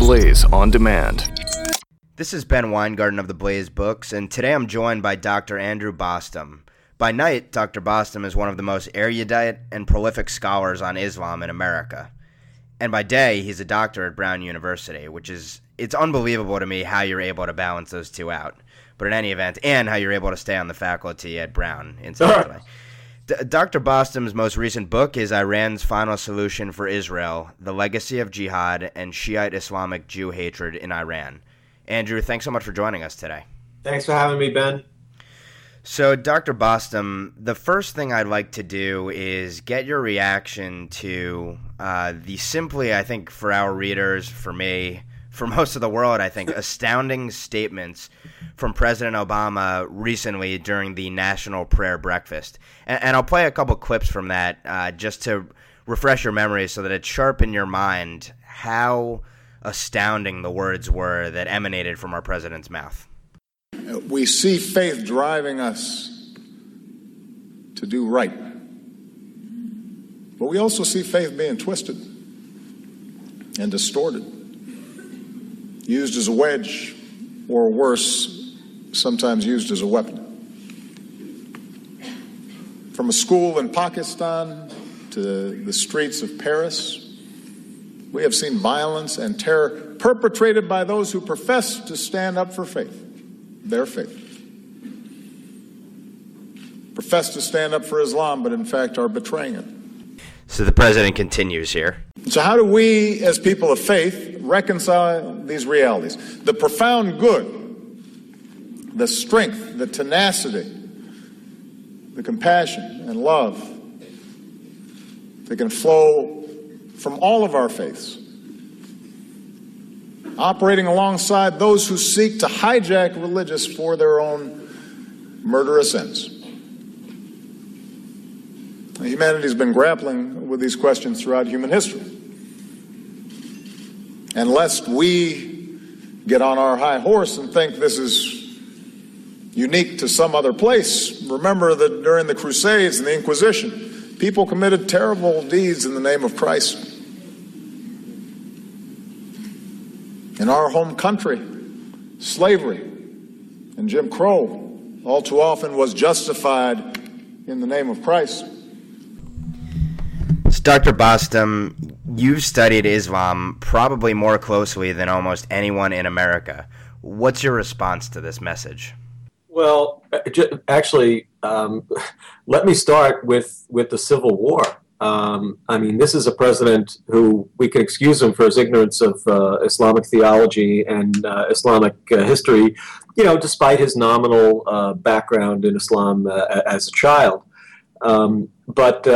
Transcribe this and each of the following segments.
Blaze on Demand. This is Ben Weingarten of the Blaze Books, and today I'm joined by Dr. Andrew Bostom. By night, Dr. Bostom is one of the most erudite and prolific scholars on Islam in America. And by day, he's a doctor at Brown University, which is it's unbelievable to me how you're able to balance those two out. But in any event, and how you're able to stay on the faculty at Brown, incidentally. D- Dr. Bostom's most recent book is Iran's Final Solution for Israel The Legacy of Jihad and Shiite Islamic Jew Hatred in Iran. Andrew, thanks so much for joining us today. Thanks for having me, Ben. So, Dr. Bostom, the first thing I'd like to do is get your reaction to uh, the simply, I think, for our readers, for me, for most of the world, I think, astounding statements from President Obama recently during the National Prayer Breakfast. And, and I'll play a couple clips from that uh, just to refresh your memory so that it's sharp in your mind how astounding the words were that emanated from our president's mouth. We see faith driving us to do right. But we also see faith being twisted and distorted, used as a wedge, or worse, sometimes used as a weapon. From a school in Pakistan to the streets of Paris, we have seen violence and terror perpetrated by those who profess to stand up for faith, their faith. Profess to stand up for Islam, but in fact are betraying it. So the president continues here. So, how do we, as people of faith, reconcile these realities? The profound good the strength, the tenacity, the compassion and love that can flow from all of our faiths, operating alongside those who seek to hijack religious for their own murderous ends. Humanity has been grappling with these questions throughout human history. And lest we get on our high horse and think this is unique to some other place. Remember that during the Crusades and the Inquisition, people committed terrible deeds in the name of Christ. In our home country, slavery and Jim Crow all too often was justified in the name of Christ. Dr. Bostom, you've studied Islam probably more closely than almost anyone in America. What's your response to this message? Well, uh, actually, um, let me start with, with the Civil War. Um, I mean, this is a president who we can excuse him for his ignorance of uh, Islamic theology and uh, Islamic uh, history, you know, despite his nominal uh, background in Islam uh, as a child. Um, but,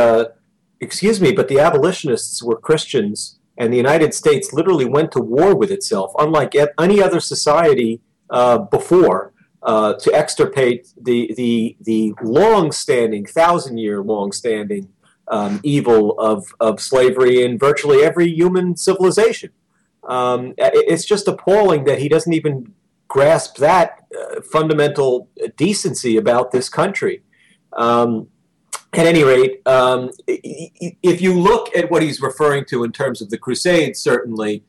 excuse me, but the abolitionists were Christians, and the United States literally went to war with itself, unlike any other society before uh, to extirpate the the the long-standing, thousand-year long-standing um, evil of of slavery in virtually every human civilization. Um, it's just appalling that he doesn't even grasp that uh, fundamental decency about this country. Um, at any rate, um, if you look at what he's referring to in terms of the Crusades, certainly,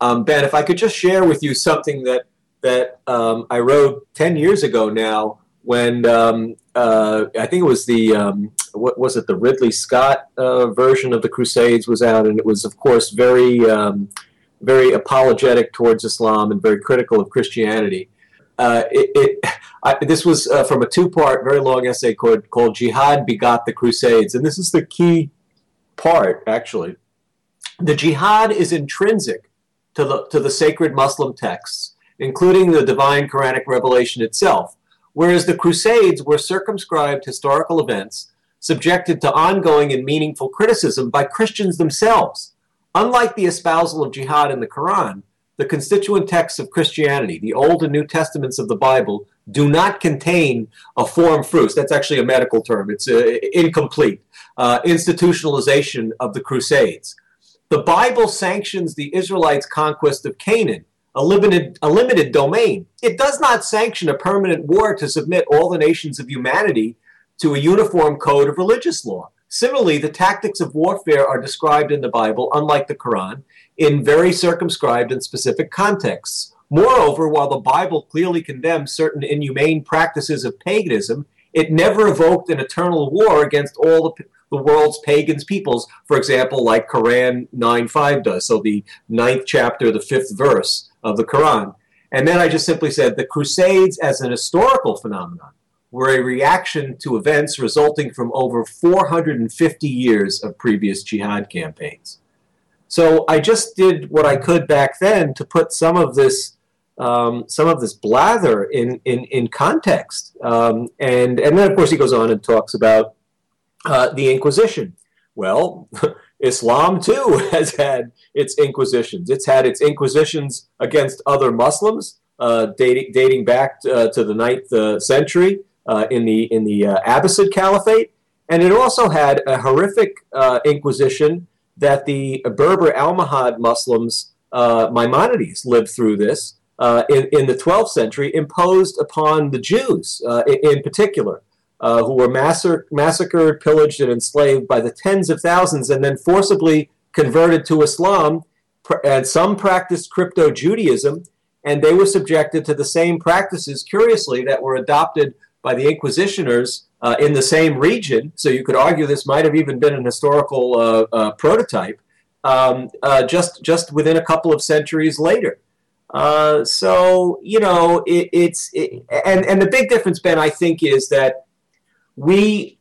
um, Ben, if I could just share with you something that that um, I wrote 10 years ago now when um, uh, I think it was the, um, what was it, the Ridley Scott uh, version of the Crusades was out, and it was, of course, very, um, very apologetic towards Islam and very critical of Christianity. Uh, it, it I, this was uh, from a two-part, very long essay called, called "Jihad Begot the Crusades," and this is the key part, actually. The jihad is intrinsic to the to the sacred Muslim texts including the divine Quranic revelation itself, whereas the Crusades were circumscribed historical events subjected to ongoing and meaningful criticism by Christians themselves. Unlike the espousal of jihad in the Quran, the constituent texts of Christianity, the Old and New Testaments of the Bible, do not contain a forme fruste. That's actually a medical term. It's uh, incomplete. Uh, institutionalization of the Crusades. The Bible sanctions the Israelites' conquest of Canaan, a limited, a limited domain. It does not sanction a permanent war to submit all the nations of humanity to a uniform code of religious law. Similarly, the tactics of warfare are described in the Bible, unlike the Quran, in very circumscribed and specific contexts. Moreover, while the Bible clearly condemns certain inhumane practices of paganism, it never evoked an eternal war against all the, the world's pagans peoples, for example, like Quran 9.5 does, so the ninth chapter, the fifth verse of the Quran. And then I just simply said the Crusades as an historical phenomenon were a reaction to events resulting from over 450 years of previous jihad campaigns. So I just did what I could back then to put some of this um, some of this blather in in, in context. Um, and and then of course he goes on and talks about uh, the Inquisition. Well, Islam too has had its inquisitions. It's had its inquisitions against other Muslims, uh, dating dating back to, uh, to the ninth uh, century uh, in the in the uh, Abbasid Caliphate, and it also had a horrific uh, inquisition that the Berber Almohad Muslims, uh, Maimonides, lived through this uh, in, in the 12th century, imposed upon the Jews uh, in, in, particular. who were massacred, massacred, pillaged, and enslaved by the tens of thousands, and then forcibly converted to Islam. And some practiced crypto Judaism, and they were subjected to the same practices, curiously, that were adopted by the Inquisitioners uh, in the same region, so you could argue this might have even been an historical uh, uh, prototype, um, uh, just just within a couple of centuries later. Uh, so you know, it, it's it, and and the big difference, Ben, I think, is that we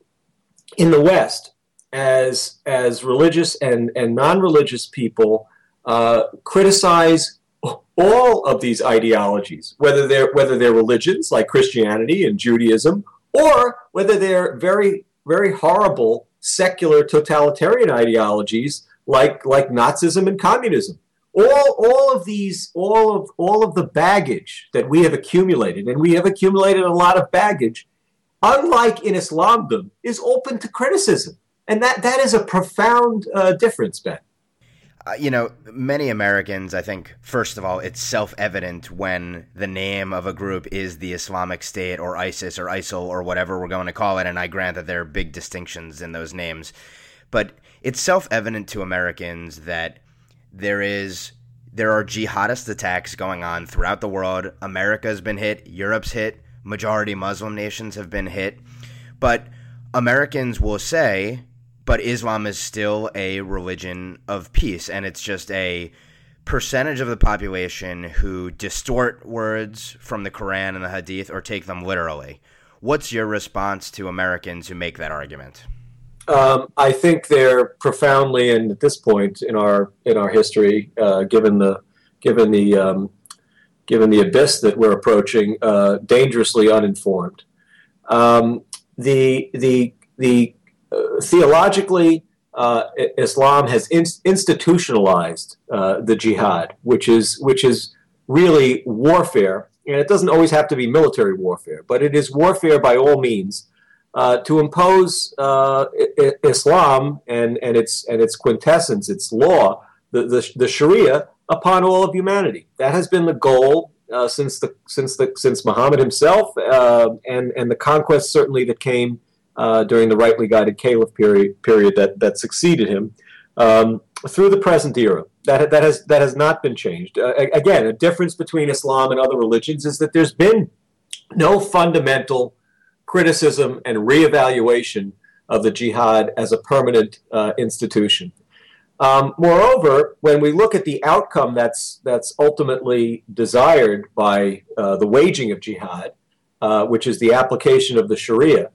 in the West, as as religious and and non-religious people, uh, criticize all of these ideologies, whether they're whether they're religions like Christianity and Judaism, or whether they're very very horrible secular totalitarian ideologies like like Nazism and communism. All all of these all of all of the baggage that we have accumulated, and we have accumulated a lot of baggage, unlike in Islamdom, is open to criticism, and that that is a profound uh, difference, Ben. Uh, you know, many Americans, I think, first of all, it's self evident when the name of a group is the Islamic State or ISIS or ISIL or whatever we're going to call it. And I grant that there are big distinctions in those names. But it's self evident to Americans that there is. There are jihadist attacks going on throughout the world. America has been hit, Europe's hit, majority Muslim nations have been hit. But Americans will say, but Islam is still a religion of peace, and it's just a percentage of the population who distort words from the Quran and the Hadith or take them literally. What's your response to Americans who make that argument? Um, I think they're profoundly, and at this point in our in our history, uh, given the given the um, given the abyss that we're approaching, uh, dangerously uninformed. Um, the the the theologically, uh, Islam has in, institutionalized uh, the jihad, which is which is really warfare, and it doesn't always have to be military warfare, but it is warfare by all means uh, to impose uh, Islam and, and its and its quintessence, its law, the, the, the Sharia, upon all of humanity. That has been the goal uh, since the since the since Muhammad himself, uh, and and the conquest certainly that came uh, during the rightly guided caliph period, period that, that succeeded him um, through the present era. That, that, has, that has not been changed. Uh, again, a difference between Islam and other religions is that there's been no fundamental criticism and reevaluation of the jihad as a permanent uh, institution. Um, moreover, when we look at the outcome that's that's ultimately desired by uh, the waging of jihad, uh, which is the application of the Sharia,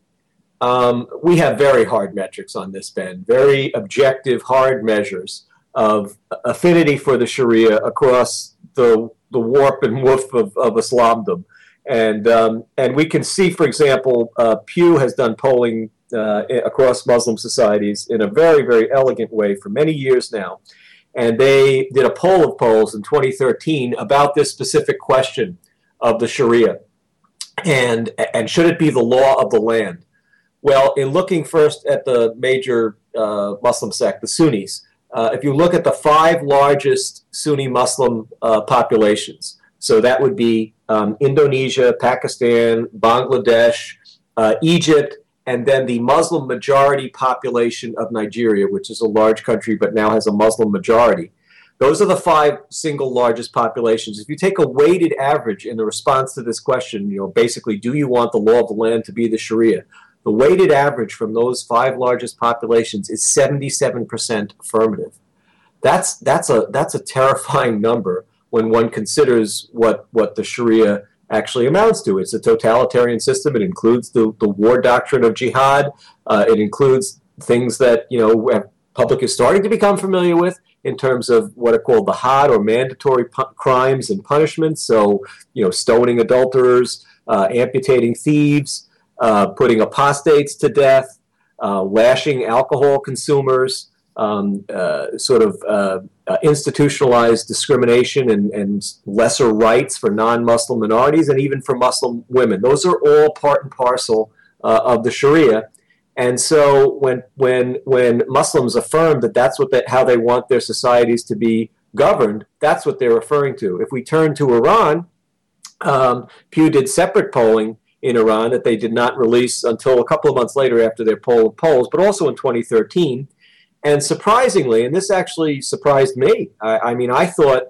um, we have very hard metrics on this, Ben, very objective, hard measures of affinity for the Sharia across the, the warp and woof of, of Islamdom. And, um, and we can see, for example, uh, Pew has done polling uh, across Muslim societies in a very, very elegant way for many years now. And they did a poll of polls in 2013 about this specific question of the Sharia. And, and should it be the law of the land? Well, in looking first at the major uh, Muslim sect, the Sunnis, uh, if you look at the five largest Sunni Muslim uh, populations, so that would be um, Indonesia, Pakistan, Bangladesh, uh, Egypt, and then the Muslim majority population of Nigeria, which is a large country but now has a Muslim majority. Those are the five single largest populations. If you take a weighted average in the response to this question, you know, basically, do you want the law of the land to be the Sharia? The weighted average from those five largest populations is 77% affirmative. That's that's a that's a terrifying number when one considers what what the Sharia actually amounts to. It's a totalitarian system. It includes the, the war doctrine of jihad. Uh, it includes things that you know public is starting to become familiar with in terms of what are called the had or mandatory crimes and punishments. So, you know, stoning adulterers, uh, amputating thieves, uh, putting apostates to death, uh, lashing alcohol consumers, um, uh, sort of uh, uh, institutionalized discrimination and, and, lesser rights for non-Muslim minorities and even for Muslim women. Those are all part and parcel of the Sharia. And so when when when Muslims affirm that that's what they, how they want their societies to be governed, that's what they're referring to. If we turn to Iran, um, Pew did separate polling in Iran that they did not release until a couple of months later after their poll of polls, but also in 2013. And surprisingly, and this actually surprised me. I, I mean, I thought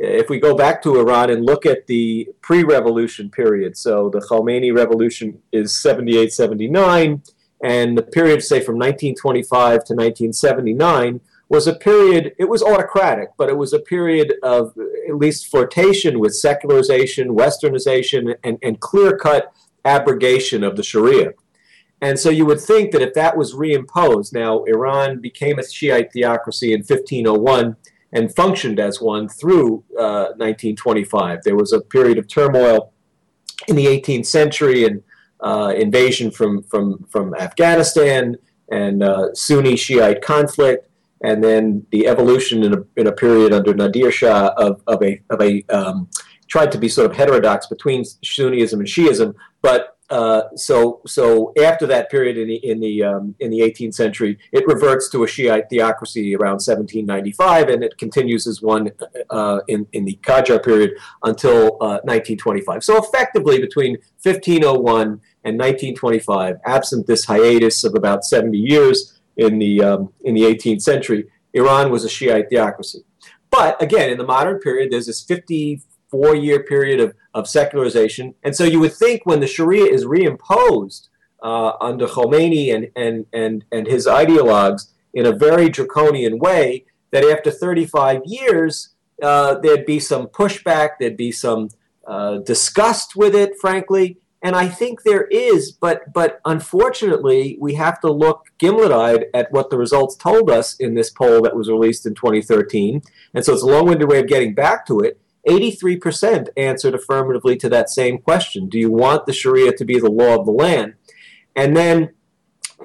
eh, if we go back to Iran and look at the pre-revolution period, so the Khomeini revolution is 78, 79 and the period, say, from 1925 to 1979 was a period, it was autocratic, but it was a period of eh, at least flirtation with secularization, westernization, and, and clear cut abrogation of the Sharia. And so you would think that if that was reimposed, now Iran became a Shiite theocracy in 1501 and functioned as one through uh, 1925. There was a period of turmoil in the 18th century and uh, invasion from, from, from Afghanistan and uh, Sunni Shiite conflict, and then the evolution in a, in a period under Nadir Shah of, of a, of a um, tried to be sort of heterodox between Sunnism and Shiism, but uh, so, so after that period in the in the um, in the 18th century, it reverts to a Shiite theocracy around 1795, and it continues as one uh, in in the Qajar period until uh, 1925. So, effectively, between 1501 and 1925, absent this hiatus of about 70 years in the, um, in the 18th century, Iran was a Shiite theocracy. But again, in the modern period, there's this 54 year period of, of secularization. And so you would think when the Sharia is reimposed uh, under Khomeini and, and, and, and his ideologues in a very draconian way, that after 35 years, uh, there'd be some pushback, there'd be some uh, disgust with it, frankly, and I think there is, but but unfortunately, we have to look gimlet-eyed at what the results told us in this poll that was released in 2013. And so it's a long-winded way of getting back to it. 83% answered affirmatively to that same question. Do you want the Sharia to be the law of the land? And then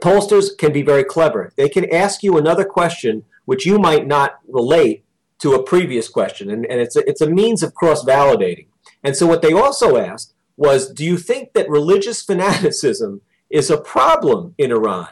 pollsters can be very clever. They can ask you another question which you might not relate to a previous question. And, and it's, a, it's a means of cross-validating. And so what they also asked was do you think that religious fanaticism is a problem in Iran?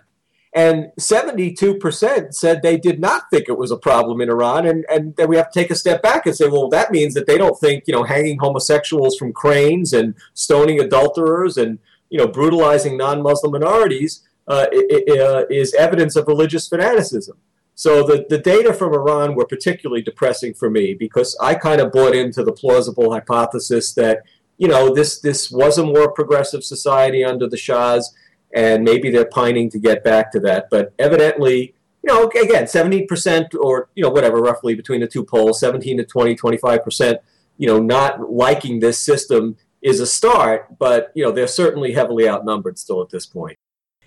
And 72% said they did not think it was a problem in Iran. And, and then we have to take a step back and say, well, that means that they don't think, you know, hanging homosexuals from cranes and stoning adulterers and, you know, brutalizing non-Muslim minorities uh, is evidence of religious fanaticism. So the, the data from Iran were particularly depressing for me because I kind of bought into the plausible hypothesis that you know, this this was a more progressive society under the Shahs, and maybe they're pining to get back to that. But evidently, you know, again, 70% or, you know, whatever, roughly between the two polls, 17 to 20, 25%, you know, not liking this system is a start, but, you know, they're certainly heavily outnumbered still at this point.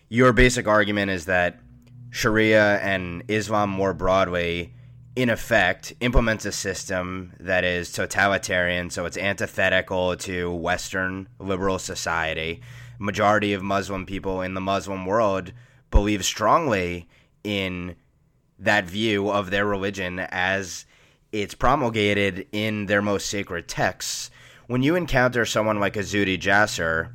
Your basic argument is that Sharia and Islam more broadly in effect, implements a system that is totalitarian, so it's antithetical to Western liberal society. Majority of Muslim people in the Muslim world believe strongly in that view of their religion as it's promulgated in their most sacred texts. When you encounter someone like a Zuhdi Jasser,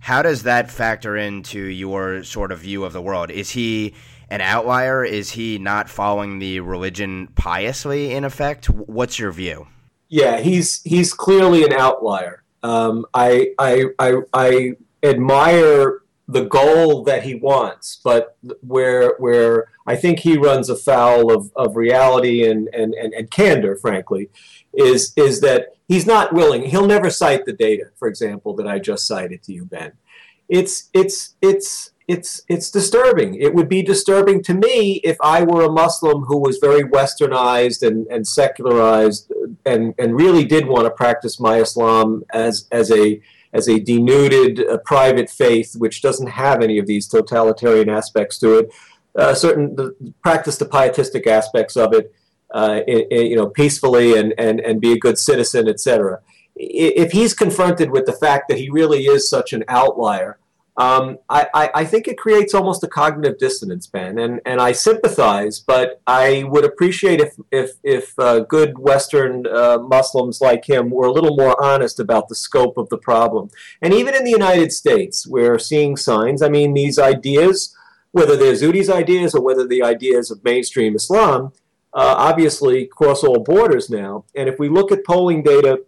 how does that factor into your sort of view of the world? Is he an outlier? Is he not following the religion piously? In effect, what's your view? Yeah, he's he's clearly an outlier. Um, I, I I I admire the goal that he wants, but where where I think he runs afoul of, of reality and, and, and, and candor, frankly, is is that he's not willing. He'll never cite the data, for example, that I just cited to you, Ben. It's it's it's it's it's disturbing. It would be disturbing to me if I were a Muslim who was very westernized and, and secularized and, and really did want to practice my Islam as as a as a denuded uh, private faith which doesn't have any of these totalitarian aspects to it. Uh, certain the, practice the pietistic aspects of it, uh, you know, peacefully and, and, and be a good citizen, etc. If he's confronted with the fact that he really is such an outlier, um, I, I, I, think it creates almost a cognitive dissonance, Ben, and, and I sympathize, but I would appreciate if, if, if uh, good Western uh, Muslims like him were a little more honest about the scope of the problem. And even in the United States, we're seeing signs. I mean, these ideas, whether they're Zuhdi's ideas or whether the ideas of mainstream Islam, uh, obviously cross all borders now. And if we look at polling data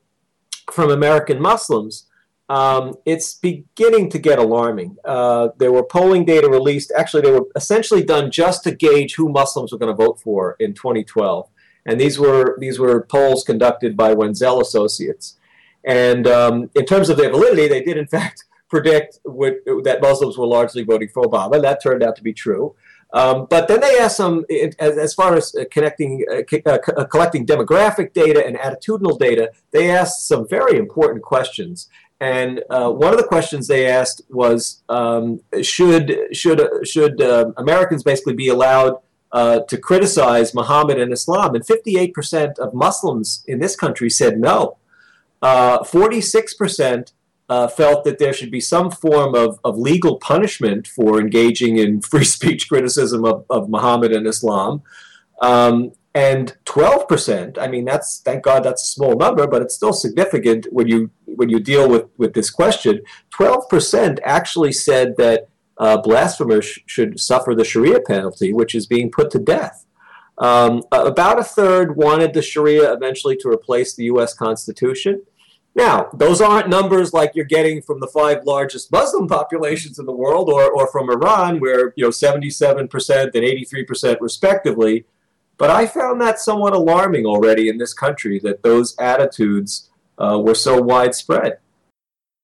from American Muslims, um, it's beginning to get alarming. Uh, there were polling data released. Actually, they were essentially done just to gauge who Muslims were going to vote for in 2012, and these were these were polls conducted by Wenzel Associates. And um, in terms of their validity, they did in fact predict what, that Muslims were largely voting for Obama. That turned out to be true. Um, but then they asked some, as, as far as uh, connecting, uh, uh, uh, collecting demographic data and attitudinal data, they asked some very important questions. And uh, one of the questions they asked was, um, should should should uh, Americans basically be allowed uh, to criticize Muhammad and Islam? And 58% of Muslims in this country said no. 46% uh, uh, felt that there should be some form of, of legal punishment for engaging in free speech criticism of, of Muhammad and Islam. Um, and 12% i mean that's thank god that's a small number but it's still significant when you when you deal with with this question 12% actually said that uh, blasphemers sh- should suffer the sharia penalty which is being put to death um, about a third wanted the sharia eventually to replace the us constitution now, those aren't numbers like you're getting from the five largest Muslim populations in the world or, or from Iran, where you know 77% and 83% respectively. But I found that somewhat alarming already in this country that those attitudes uh, were so widespread.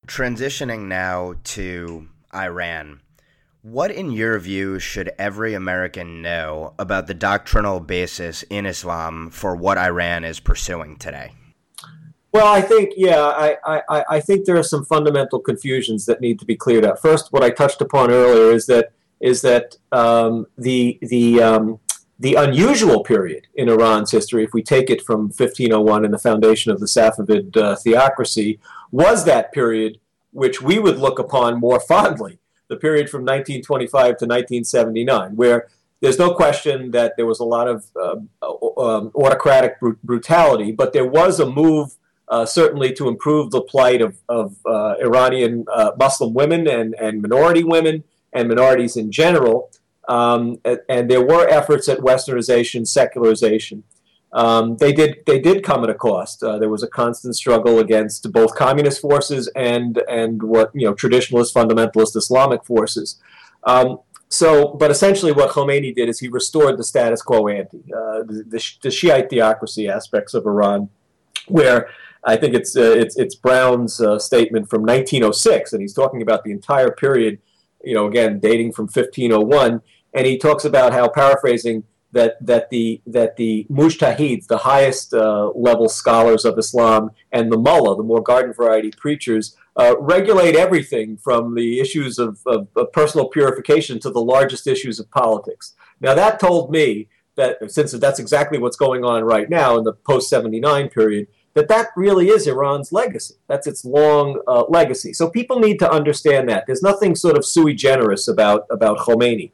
Transitioning now to Iran, what, in your view, should every American know about the doctrinal basis in Islam for what Iran is pursuing today? Well, I think, yeah, I, I, I think there are some fundamental confusions that need to be cleared up. First, what I touched upon earlier is that is that um, the the um, the unusual period in Iran's history, if we take it from 1501 and the foundation of the Safavid uh, theocracy, was that period which we would look upon more fondly, the period from 1925 to 1979, where there's no question that there was a lot of uh, um, autocratic br- brutality, but there was a move uh, certainly to improve the plight of, of uh, Iranian uh, Muslim women and, and minority women and minorities in general. Um, and there were efforts at westernization, secularization. Um, they did they did come at a cost. Uh, there was a constant struggle against both communist forces and and what you know traditionalist fundamentalist Islamic forces. Um, so, but essentially, what Khomeini did is he restored the status quo ante, uh, the, the, the, Shiite theocracy aspects of Iran, where I think it's uh, it's, it's Browne's uh, statement from 1906, and he's talking about the entire period, you know, again dating from 1501 and he talks about how paraphrasing that that the that the mujtahids, the highest uh, level scholars of Islam, and the mullah, the more garden variety preachers, uh, regulate everything from the issues of, of, of, personal purification to the largest issues of politics. Now that told me that since that's exactly what's going on right now in the post seventy nine period. That that really is Iran's legacy. That's its long uh, legacy. So people need to understand that. There's nothing sort of sui generis about about Khomeini.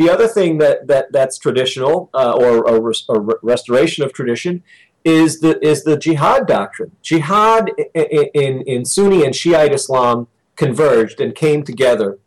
The other thing that, that that's traditional uh, or, or, or, restoration of tradition is the is the jihad doctrine. Jihad in, in, in Sunni and Shiite Islam converged and came together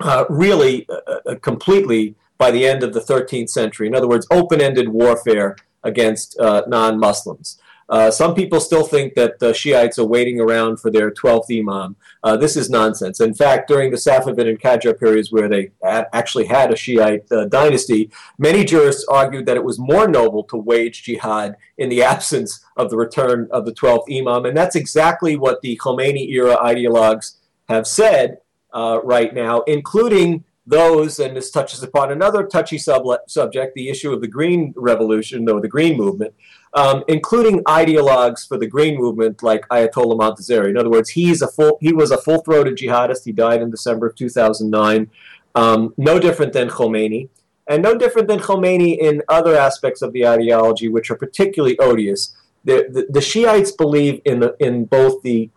uh, really uh, uh completely by the end of the 13th century. In other words, open-ended warfare against uh, non-Muslims. Uh, some people still think that the Shiites are waiting around for their 12th Imam. Uh, this is nonsense. In fact, during the Safavid and Qajar periods where they actually had a Shiite uh, dynasty, many jurists argued that it was more noble to wage jihad in the absence of the return of the 12th Imam. And that's exactly what the Khomeini era ideologues have said uh, right now, including those, and this touches upon another touchy sub- subject, the issue of the Green Revolution or the Green Movement, um, including ideologues for the Green Movement like Ayatollah Montazeri. In other words, he's a full, he was a full-throated jihadist. He died in December of 2009. Um, no different than Khomeini, and no different than Khomeini in other aspects of the ideology, which are particularly odious. The, the, the Shiites believe in, the, in both the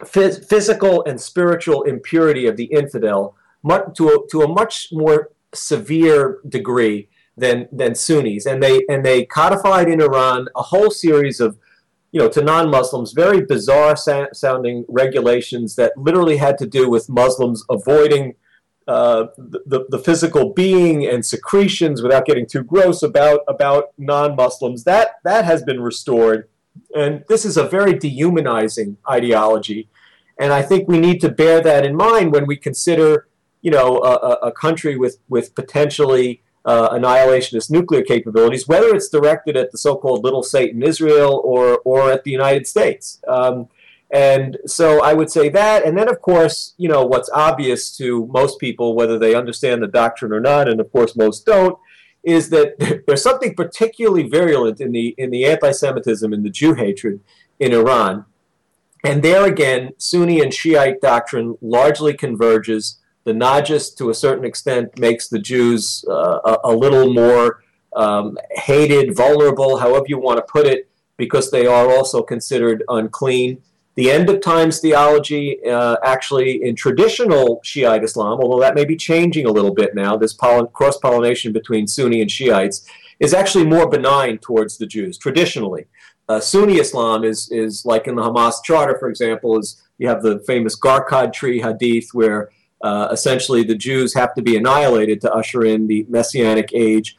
phys- physical and spiritual impurity of the infidel much, to a, to a much more severe degree than than Sunnis, and they and they codified in Iran a whole series of you know, to non-Muslims, very bizarre sa- sounding regulations that literally had to do with Muslims avoiding uh, the, the physical being and secretions without getting too gross about about non-Muslims. That that has been restored, and this is a very dehumanizing ideology, and I think we need to bear that in mind when we consider you know, a, a country with, with potentially uh, annihilationist nuclear capabilities, whether it's directed at the so-called little Satan Israel or, or at the United States. Um, and so I would say that. And then, of course, you know, what's obvious to most people, whether they understand the doctrine or not, and of course most don't, is that there's something particularly virulent in the, in the anti-Semitism and the Jew hatred in Iran. And there again, Sunni and Shiite doctrine largely converges the Najis, to a certain extent, makes the Jews uh, a, a, little more um, hated, vulnerable, however you want to put it, because they are also considered unclean. The end of times theology, uh, actually, in traditional Shiite Islam, although that may be changing a little bit now, this cross pollination between Sunni and Shiites, is actually more benign towards the Jews traditionally. Uh, Sunni Islam is is like in the Hamas Charter, for example, is you have the famous Gharqad tree hadith where uh, essentially, the Jews have to be annihilated to usher in the Messianic age.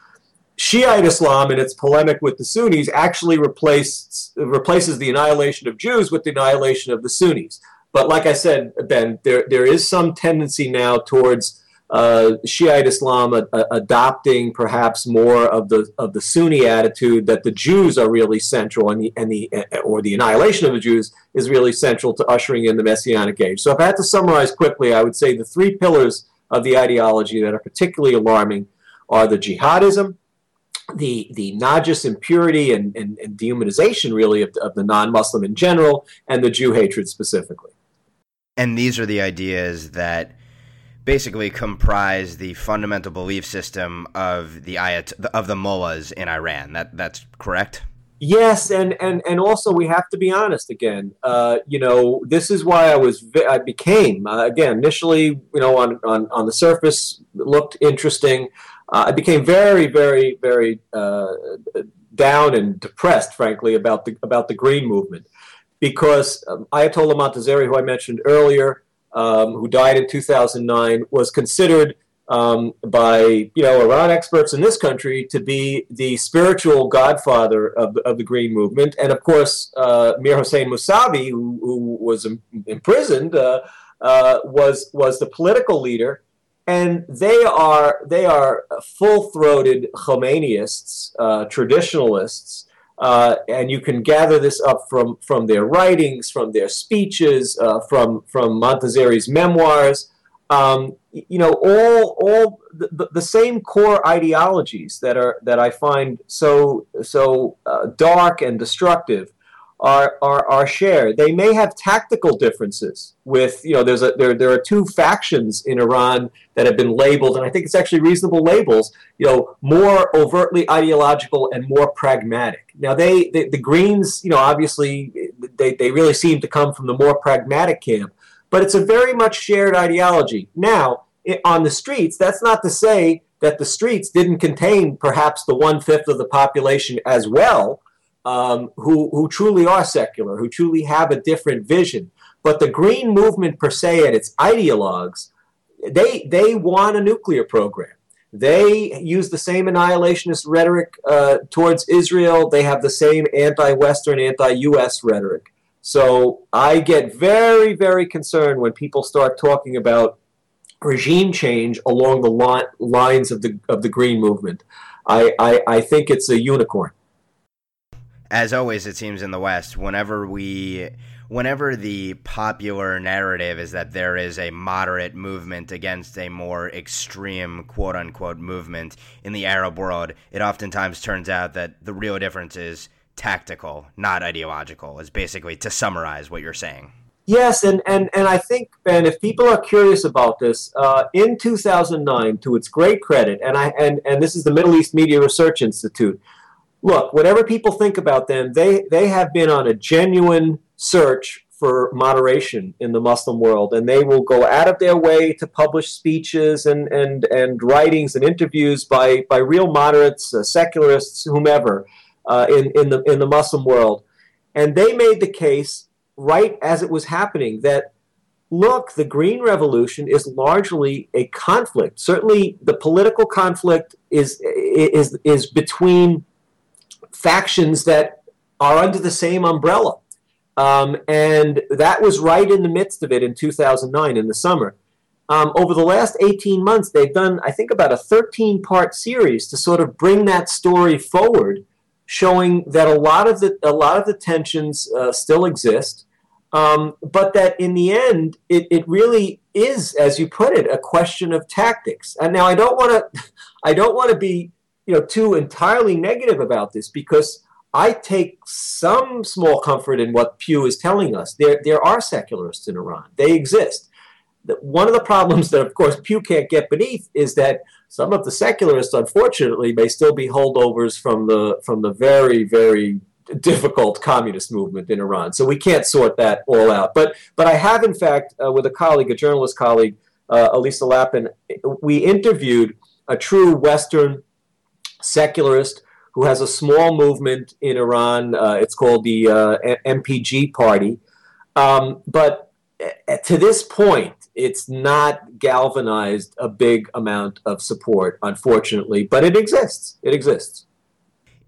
Shiite Islam, in its polemic with the Sunnis, actually replaced, replaces the annihilation of Jews with the annihilation of the Sunnis. But like I said, Ben, there, there is some tendency now towards uh, Shiite Islam a, a, adopting perhaps more of the of the Sunni attitude that the Jews are really central and the and the or the annihilation of the Jews is really central to ushering in the Messianic age. So if I had to summarize quickly, I would say the three pillars of the ideology that are particularly alarming are the jihadism, the the najis impurity and, and, and dehumanization really of, of the non-Muslim in general, and the Jew hatred specifically. And these are the ideas that basically comprise the fundamental belief system of the ayat of the mullahs in Iran. That that's correct. Yes, and and and also we have to be honest again. Uh, you know, this is why I was I became uh, again initially you know on on on the surface looked interesting. Uh, I became very very very uh, down and depressed, frankly, about the about the green movement because um, Ayatollah Montazeri, who I mentioned earlier, um, who died in 2009, was considered um, by you know Iran experts in this country to be the spiritual godfather of the, of the Green Movement, and of course uh, Mir Hossein Mousavi, who, who was imprisoned, uh, uh, was was the political leader, and they are they are full throated Khomeinists, uh, traditionalists. Uh, and you can gather this up from, from their writings, from their speeches, uh, from, from Montazeri's memoirs. Um, you know, all, all the, the, same core ideologies that, are, that I find so, so uh, dark and destructive are, are, are shared. They may have tactical differences with, you know, there's a, there, there are two factions in Iran that have been labeled, and I think it's actually reasonable labels, you know, more overtly ideological and more pragmatic. Now, they, they the Greens, you know, obviously they, they really seem to come from the more pragmatic camp, but it's a very much shared ideology. Now, it, on the streets, that's not to say that the streets didn't contain perhaps the one fifth of the population as well um, who, who truly are secular, who truly have a different vision. But the green movement per se and its ideologues, they, they want a nuclear program. They use the same annihilationist rhetoric uh, towards Israel. They have the same anti Western, anti US rhetoric. So I get very, very concerned when people start talking about regime change along the li- lines of the, of the Green movement. I, I, I think it's a unicorn. As always, it seems in the West, whenever we whenever the popular narrative is that there is a moderate movement against a more extreme quote unquote movement in the Arab world, it oftentimes turns out that the real difference is tactical, not ideological, is basically to summarize what you're saying. Yes, and, and, and I think, Ben, if people are curious about this, uh, in 2009, to its great credit, and, I, and, and this is the Middle East Media Research Institute, look, whatever people think about them, they, they have been on a genuine search for moderation in the Muslim world, and they will go out of their way to publish speeches and, and, and writings and interviews by, by real moderates, uh, secularists, whomever, uh, in, in, the, in the Muslim world. And they made the case right as it was happening that look, the Green Revolution is largely a conflict. Certainly, the political conflict is is is between factions that are under the same umbrella. Um, and that was right in the midst of it in 2009 in the summer. Um, over the last 18 months, they've done, I think, about a 13 part series to sort of bring that story forward, showing that a lot of the, a lot of the tensions uh, still exist, um, but that in the end, it, it really is, as you put it, a question of tactics. And now I don't want to, I don't want to be, you know, too entirely negative about this because I take some small comfort in what Pew is telling us. There, there are secularists in Iran. They exist. One of the problems that, of course, Pew can't get beneath is that some of the secularists, unfortunately, may still be holdovers from the from the very, very difficult communist movement in Iran. So we can't sort that all out. But but I have, in fact, uh, with a colleague, a journalist colleague, uh, Elisa Lappin, we interviewed a true Western secularist who has a small movement in Iran. Uh, it's called the uh, MPG Party. Um, but uh, to this point, it's not galvanized a big amount of support, unfortunately, but it exists. It exists.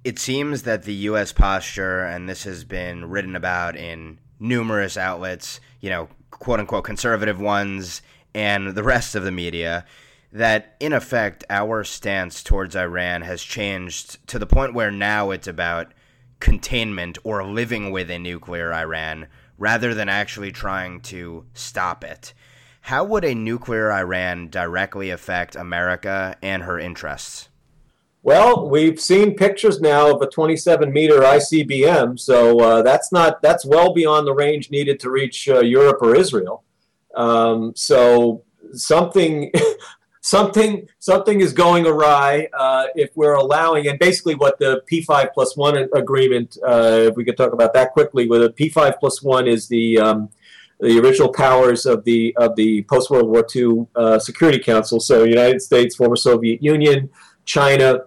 It seems that the U.S. posture, and this has been written about in numerous outlets, you know, quote unquote conservative ones, and the rest of the media, that in effect our stance towards Iran has changed to the point where now it's about containment or living with a nuclear Iran rather than actually trying to stop it. How would a nuclear Iran directly affect America and her interests? Well, we've seen pictures now of a 27 meter ICBM, so uh, that's not that's well beyond the range needed to reach uh, Europe or Israel. Um, so something something something is going awry uh, if we're allowing and basically what the P5 plus one agreement uh, if we could talk about that quickly with a P5 plus one is the um, the original powers of the of the post World War II uh, Security Council so United States former Soviet Union China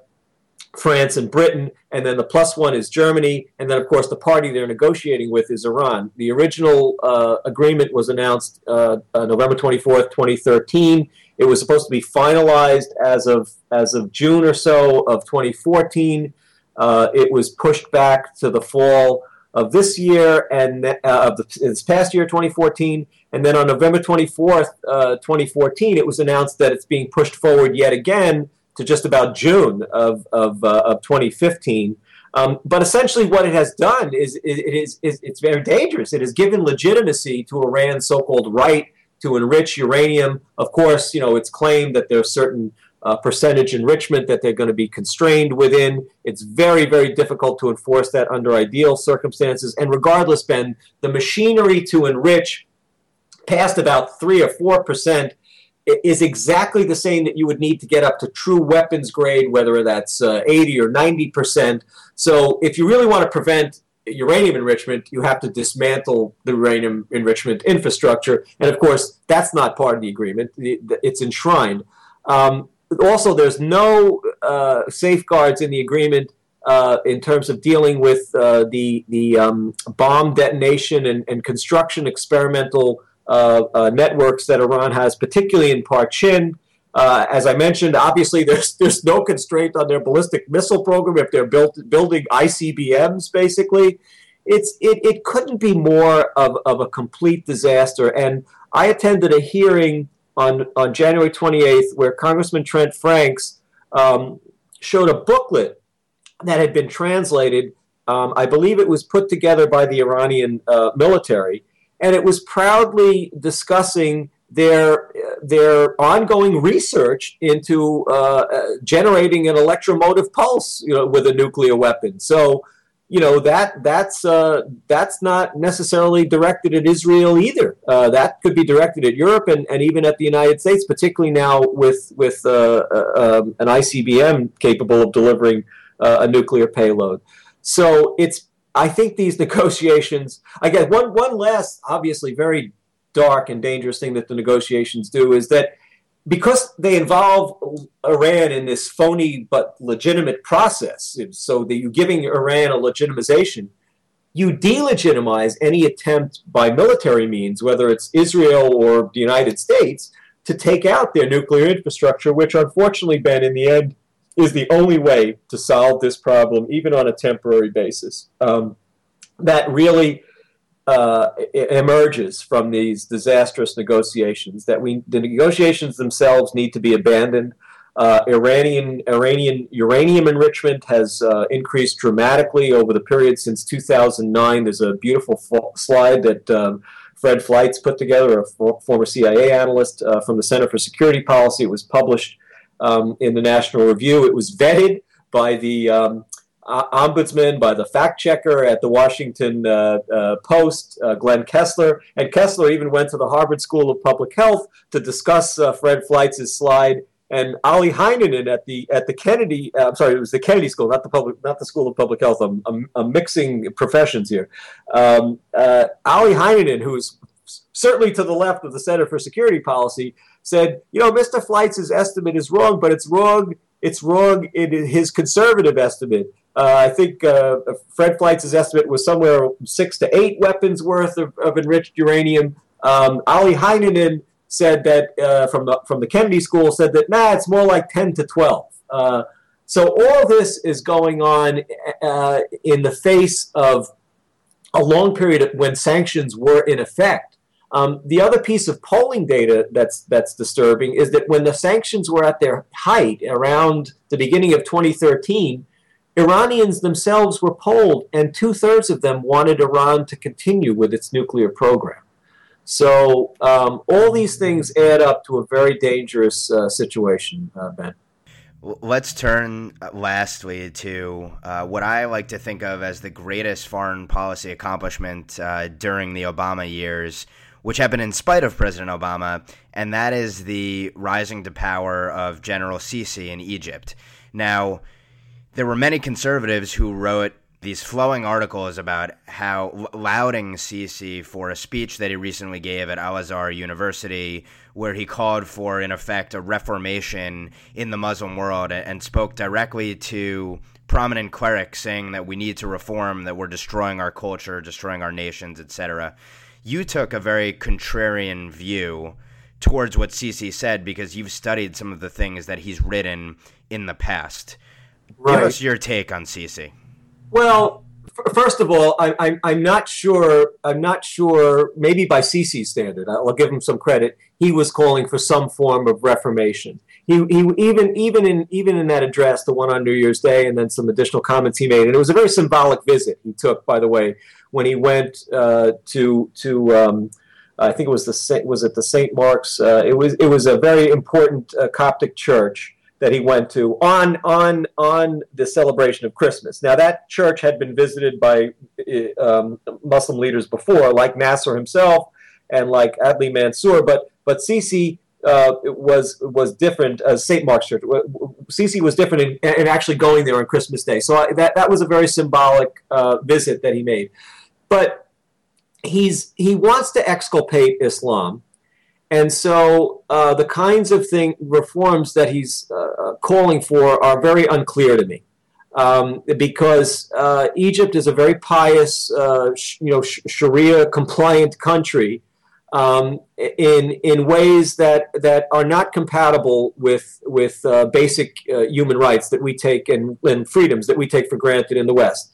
France and Britain, and then the plus one is Germany, and then of course the party they're negotiating with is Iran. The original uh, agreement was announced uh, uh, November 24th, 2013. It was supposed to be finalized as of as of June or so of 2014. Uh, it was pushed back to the fall of this year and uh, of the, this past year, 2014. And then on November 24th, uh, 2014, it was announced that it's being pushed forward yet again to just about June of, of, uh, of 2015. Um, but essentially, what it has done is, is, it is, is it's very dangerous. It has given legitimacy to Iran's so-called right to enrich uranium. Of course, you know it's claimed that there's certain uh, percentage enrichment that they're going to be constrained within. It's very, very difficult to enforce that under ideal circumstances. And regardless, Ben, the machinery to enrich past about three or four percent is exactly the same that you would need to get up to true weapons grade, whether that's uh, 80 or 90 percent. So if you really want to prevent uranium enrichment, you have to dismantle the uranium enrichment infrastructure. And of course, that's not part of the agreement. It's enshrined. Um, also, there's no uh, safeguards in the agreement uh, in terms of dealing with uh, the, the um, bomb detonation and, and construction experimental uh, uh, networks that Iran has, particularly in Parchin. Uh, as I mentioned, obviously there's there's no constraint on their ballistic missile program if they're built building ICBMs. Basically, it's it, it couldn't be more of, of a complete disaster. And I attended a hearing on on January 28th where Congressman Trent Franks um, showed a booklet that had been translated. Um, I believe it was put together by the Iranian uh, military, and it was proudly discussing their their ongoing research into uh, uh, generating an electromotive pulse, you know, with a nuclear weapon. So, you know that that's uh, that's not necessarily directed at Israel either. Uh, that could be directed at Europe and, and even at the United States, particularly now with with uh, uh, um, an ICBM capable of delivering a nuclear payload. So it's I think these negotiations. I guess one one last, obviously very dark and dangerous thing that the negotiations do is that because they involve Iran in this phony but legitimate process, so that you're giving Iran a legitimization, you delegitimize any attempt by military means, whether it's Israel or the United States, to take out their nuclear infrastructure, which unfortunately, Ben, in the end, is the only way to solve this problem, even on a temporary basis. Um, that really uh, emerges from these disastrous negotiations. That we the negotiations themselves need to be abandoned. Uh, Iranian Iranian uranium enrichment has uh, increased dramatically over the period since 2009. There's a beautiful slide that um, Fred Fleitz put together, a for former CIA analyst uh, from the Center for Security Policy. It was published um, in the National Review. It was vetted by the um, ombudsman, by the fact checker at the Washington uh, uh, Post, uh, Glenn Kessler. And Kessler even went to the Harvard School of Public Health to discuss uh, Fred Fleitz's slide. And Olli Heinonen at the at the Kennedy, uh, I'm sorry, it was the Kennedy School, not the public, not the School of Public Health. I'm, I'm, I'm mixing professions here. Um, uh, Olli Heinonen, who's certainly to the left of the Center for Security Policy, said, you know, Mr. Fleitz's estimate is wrong, but it's wrong. It's wrong in his conservative estimate. Uh, I think uh, Fred Fleitz's estimate was somewhere six to eight weapons worth of, of enriched uranium. Um, Olli Heinonen said that uh, from the from the Kennedy School said that nah, it's more like ten to twelve. Uh, so all this is going on uh, in the face of a long period when sanctions were in effect. Um, the other piece of polling data that's that's disturbing is that when the sanctions were at their height around the beginning of 2013 Iranians themselves were polled, and two thirds of them wanted Iran to continue with its nuclear program. So um, all these things add up to a very dangerous uh, situation, uh, Ben. Let's turn uh, lastly to uh, what I like to think of as the greatest foreign policy accomplishment uh, during the Obama years, which happened in spite of President Obama, and that is the rising to power of General Sisi in Egypt. Now, there were many conservatives who wrote these flowing articles about how lauding Sisi for a speech that he recently gave at Al Azhar University, where he called for, in effect, a reformation in the Muslim world and spoke directly to prominent clerics saying that we need to reform, that we're destroying our culture, destroying our nations, etc. You took a very contrarian view towards what Sisi said because you've studied some of the things that he's written in the past. Right. Give us your take on Sisi. Well, f- first of all, I, I, I'm not sure. I'm not sure. Maybe by Sisi's standard, I'll give him some credit. He was calling for some form of reformation. He, he even even in even in that address, the one on New Year's Day, and then some additional comments he made, and it was a very symbolic visit he took, by the way, when he went uh, to to. Um, I think it was the was it the St. Mark's. Uh, it was it was a very important uh, Coptic church that he went to on on on the celebration of Christmas. Now that church had been visited by um, Muslim leaders before, like Nasser himself and like Adli Mansour, but but Sisi uh, was was different uh, St. Mark's Church. Sisi was different in, in, actually going there on Christmas Day. So I, that that was a very symbolic uh, visit that he made. But he's he wants to exculpate Islam and so uh, the kinds of thing reforms that he's uh, uh, calling for are very unclear to me. Um, because uh, Egypt is a very pious, uh, sh- you know, sh- Sharia compliant country, um, in in ways that that are not compatible with with uh, basic human rights that we take and, and freedoms that we take for granted in the West.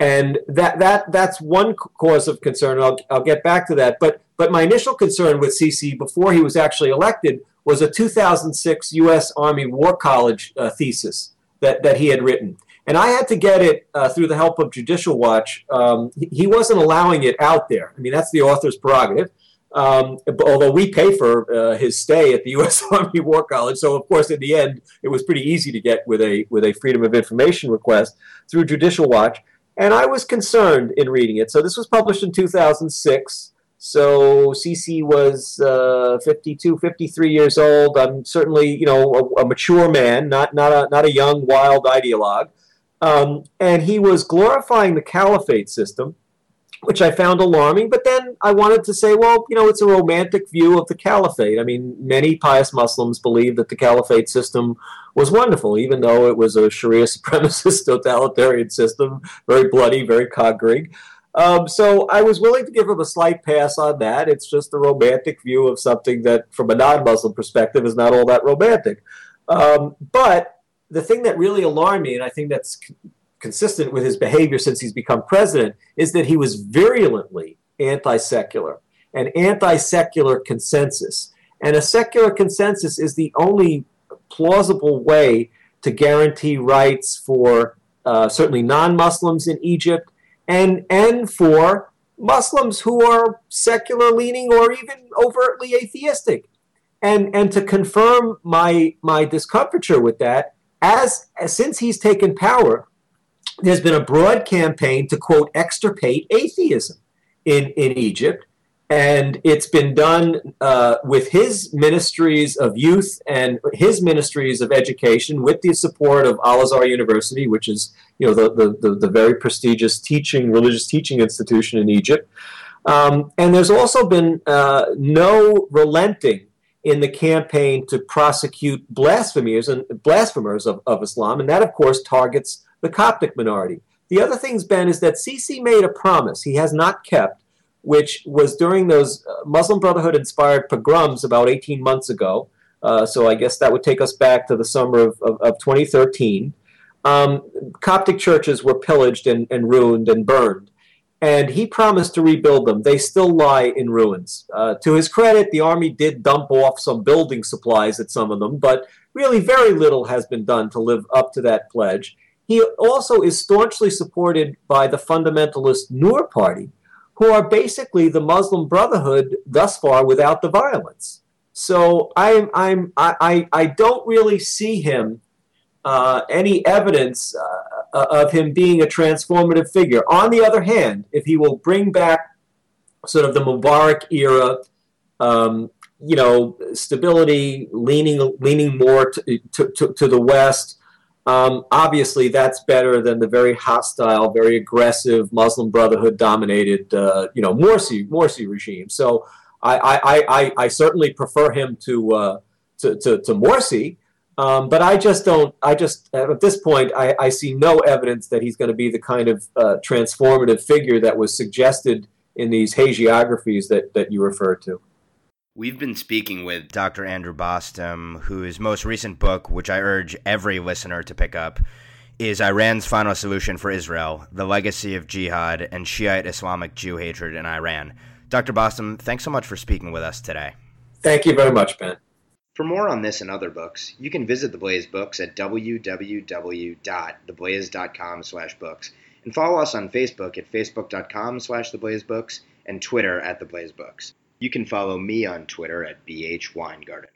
And that that that's one cause of concern. I'll I'll get back to that. But but my initial concern with Sisi before he was actually elected was a 2006 U.S. Army War College uh, thesis that that he had written. And I had to get it uh, through the help of Judicial Watch. Um, he wasn't allowing it out there. I mean, that's the author's prerogative. Um, although we pay for uh, his stay at the U.S. Army War College, so of course in the end it was pretty easy to get with a with a Freedom of Information request through Judicial Watch, and I was concerned in reading it. So this was published in 2006. So Sisi was uh, 52, 53 years old. I'm certainly you know a, a, mature man, not not a not a young wild ideologue, um, and he was glorifying the caliphate system which I found alarming. But then I wanted to say, well, you know, it's a romantic view of the caliphate. I mean, many pious Muslims believe that the caliphate system was wonderful, even though it was a Sharia supremacist totalitarian system, very bloody, very conquering. Um, so I was willing to give him a slight pass on that. It's just a romantic view of something that, from a non-Muslim perspective, is not all that romantic. Um, but the thing that really alarmed me, and I think that's consistent with his behavior since he's become president, is that he was virulently anti secular, an anti secular consensus. And a secular consensus is the only plausible way to guarantee rights for uh, certainly non Muslims in Egypt and, and for Muslims who are secular leaning or even overtly atheistic. And, and to confirm my, my discomfiture with that, as, as since he's taken power, there's been a broad campaign to quote extirpate atheism in, in Egypt. And it's been done uh, with his ministries of youth and his ministries of education with the support of Al Azhar University, which is you know, the, the, the, the very prestigious teaching, religious teaching institution in Egypt. Um, and there's also been uh, no relenting in the campaign to prosecute blasphemers and blasphemers of, of Islam, and that of course targets the Coptic minority. The other things, Ben, is that Sisi made a promise he has not kept, which was during those uh, Muslim Brotherhood inspired pogroms about 18 months ago. Uh, so I guess that would take us back to the summer of, of, of 2013. Um, Coptic churches were pillaged and, and, ruined and burned. And he promised to rebuild them. They still lie in ruins. Uh, to his credit, the army did dump off some building supplies at some of them, but really very little has been done to live up to that pledge. He also is staunchly supported by the fundamentalist Noor Party, who are basically the Muslim Brotherhood thus far without the violence. So I'm, I'm, I, I don't really see him uh, any evidence uh, uh, of him being a transformative figure. On the other hand, if he will bring back sort of the Mubarak era, um, you know, stability, leaning leaning more to, to, to, to the West, um, obviously, that's better than the very hostile, very aggressive Muslim Brotherhood dominated, uh, you know, Morsi Morsi regime. So I, I, I, I certainly prefer him to uh, to, to, to Morsi. Um, but I just don't. I just at this point, I, I see no evidence that he's going to be the kind of uh, transformative figure that was suggested in these hagiographies that that you referred to. We've been speaking with Dr. Andrew Bostom, whose most recent book, which I urge every listener to pick up, is Iran's Final Solution for Israel The Legacy of Jihad and Shiite Islamic Jew Hatred in Iran. Dr. Bostom, thanks so much for speaking with us today. Thank you very much, Ben. For more on this and other books, you can visit The Blaze Books at www.theblaze.com slash books and follow us on Facebook at facebook.com slash theblazebooks and Twitter at theblaze books. You can follow me on Twitter at bhweingarten.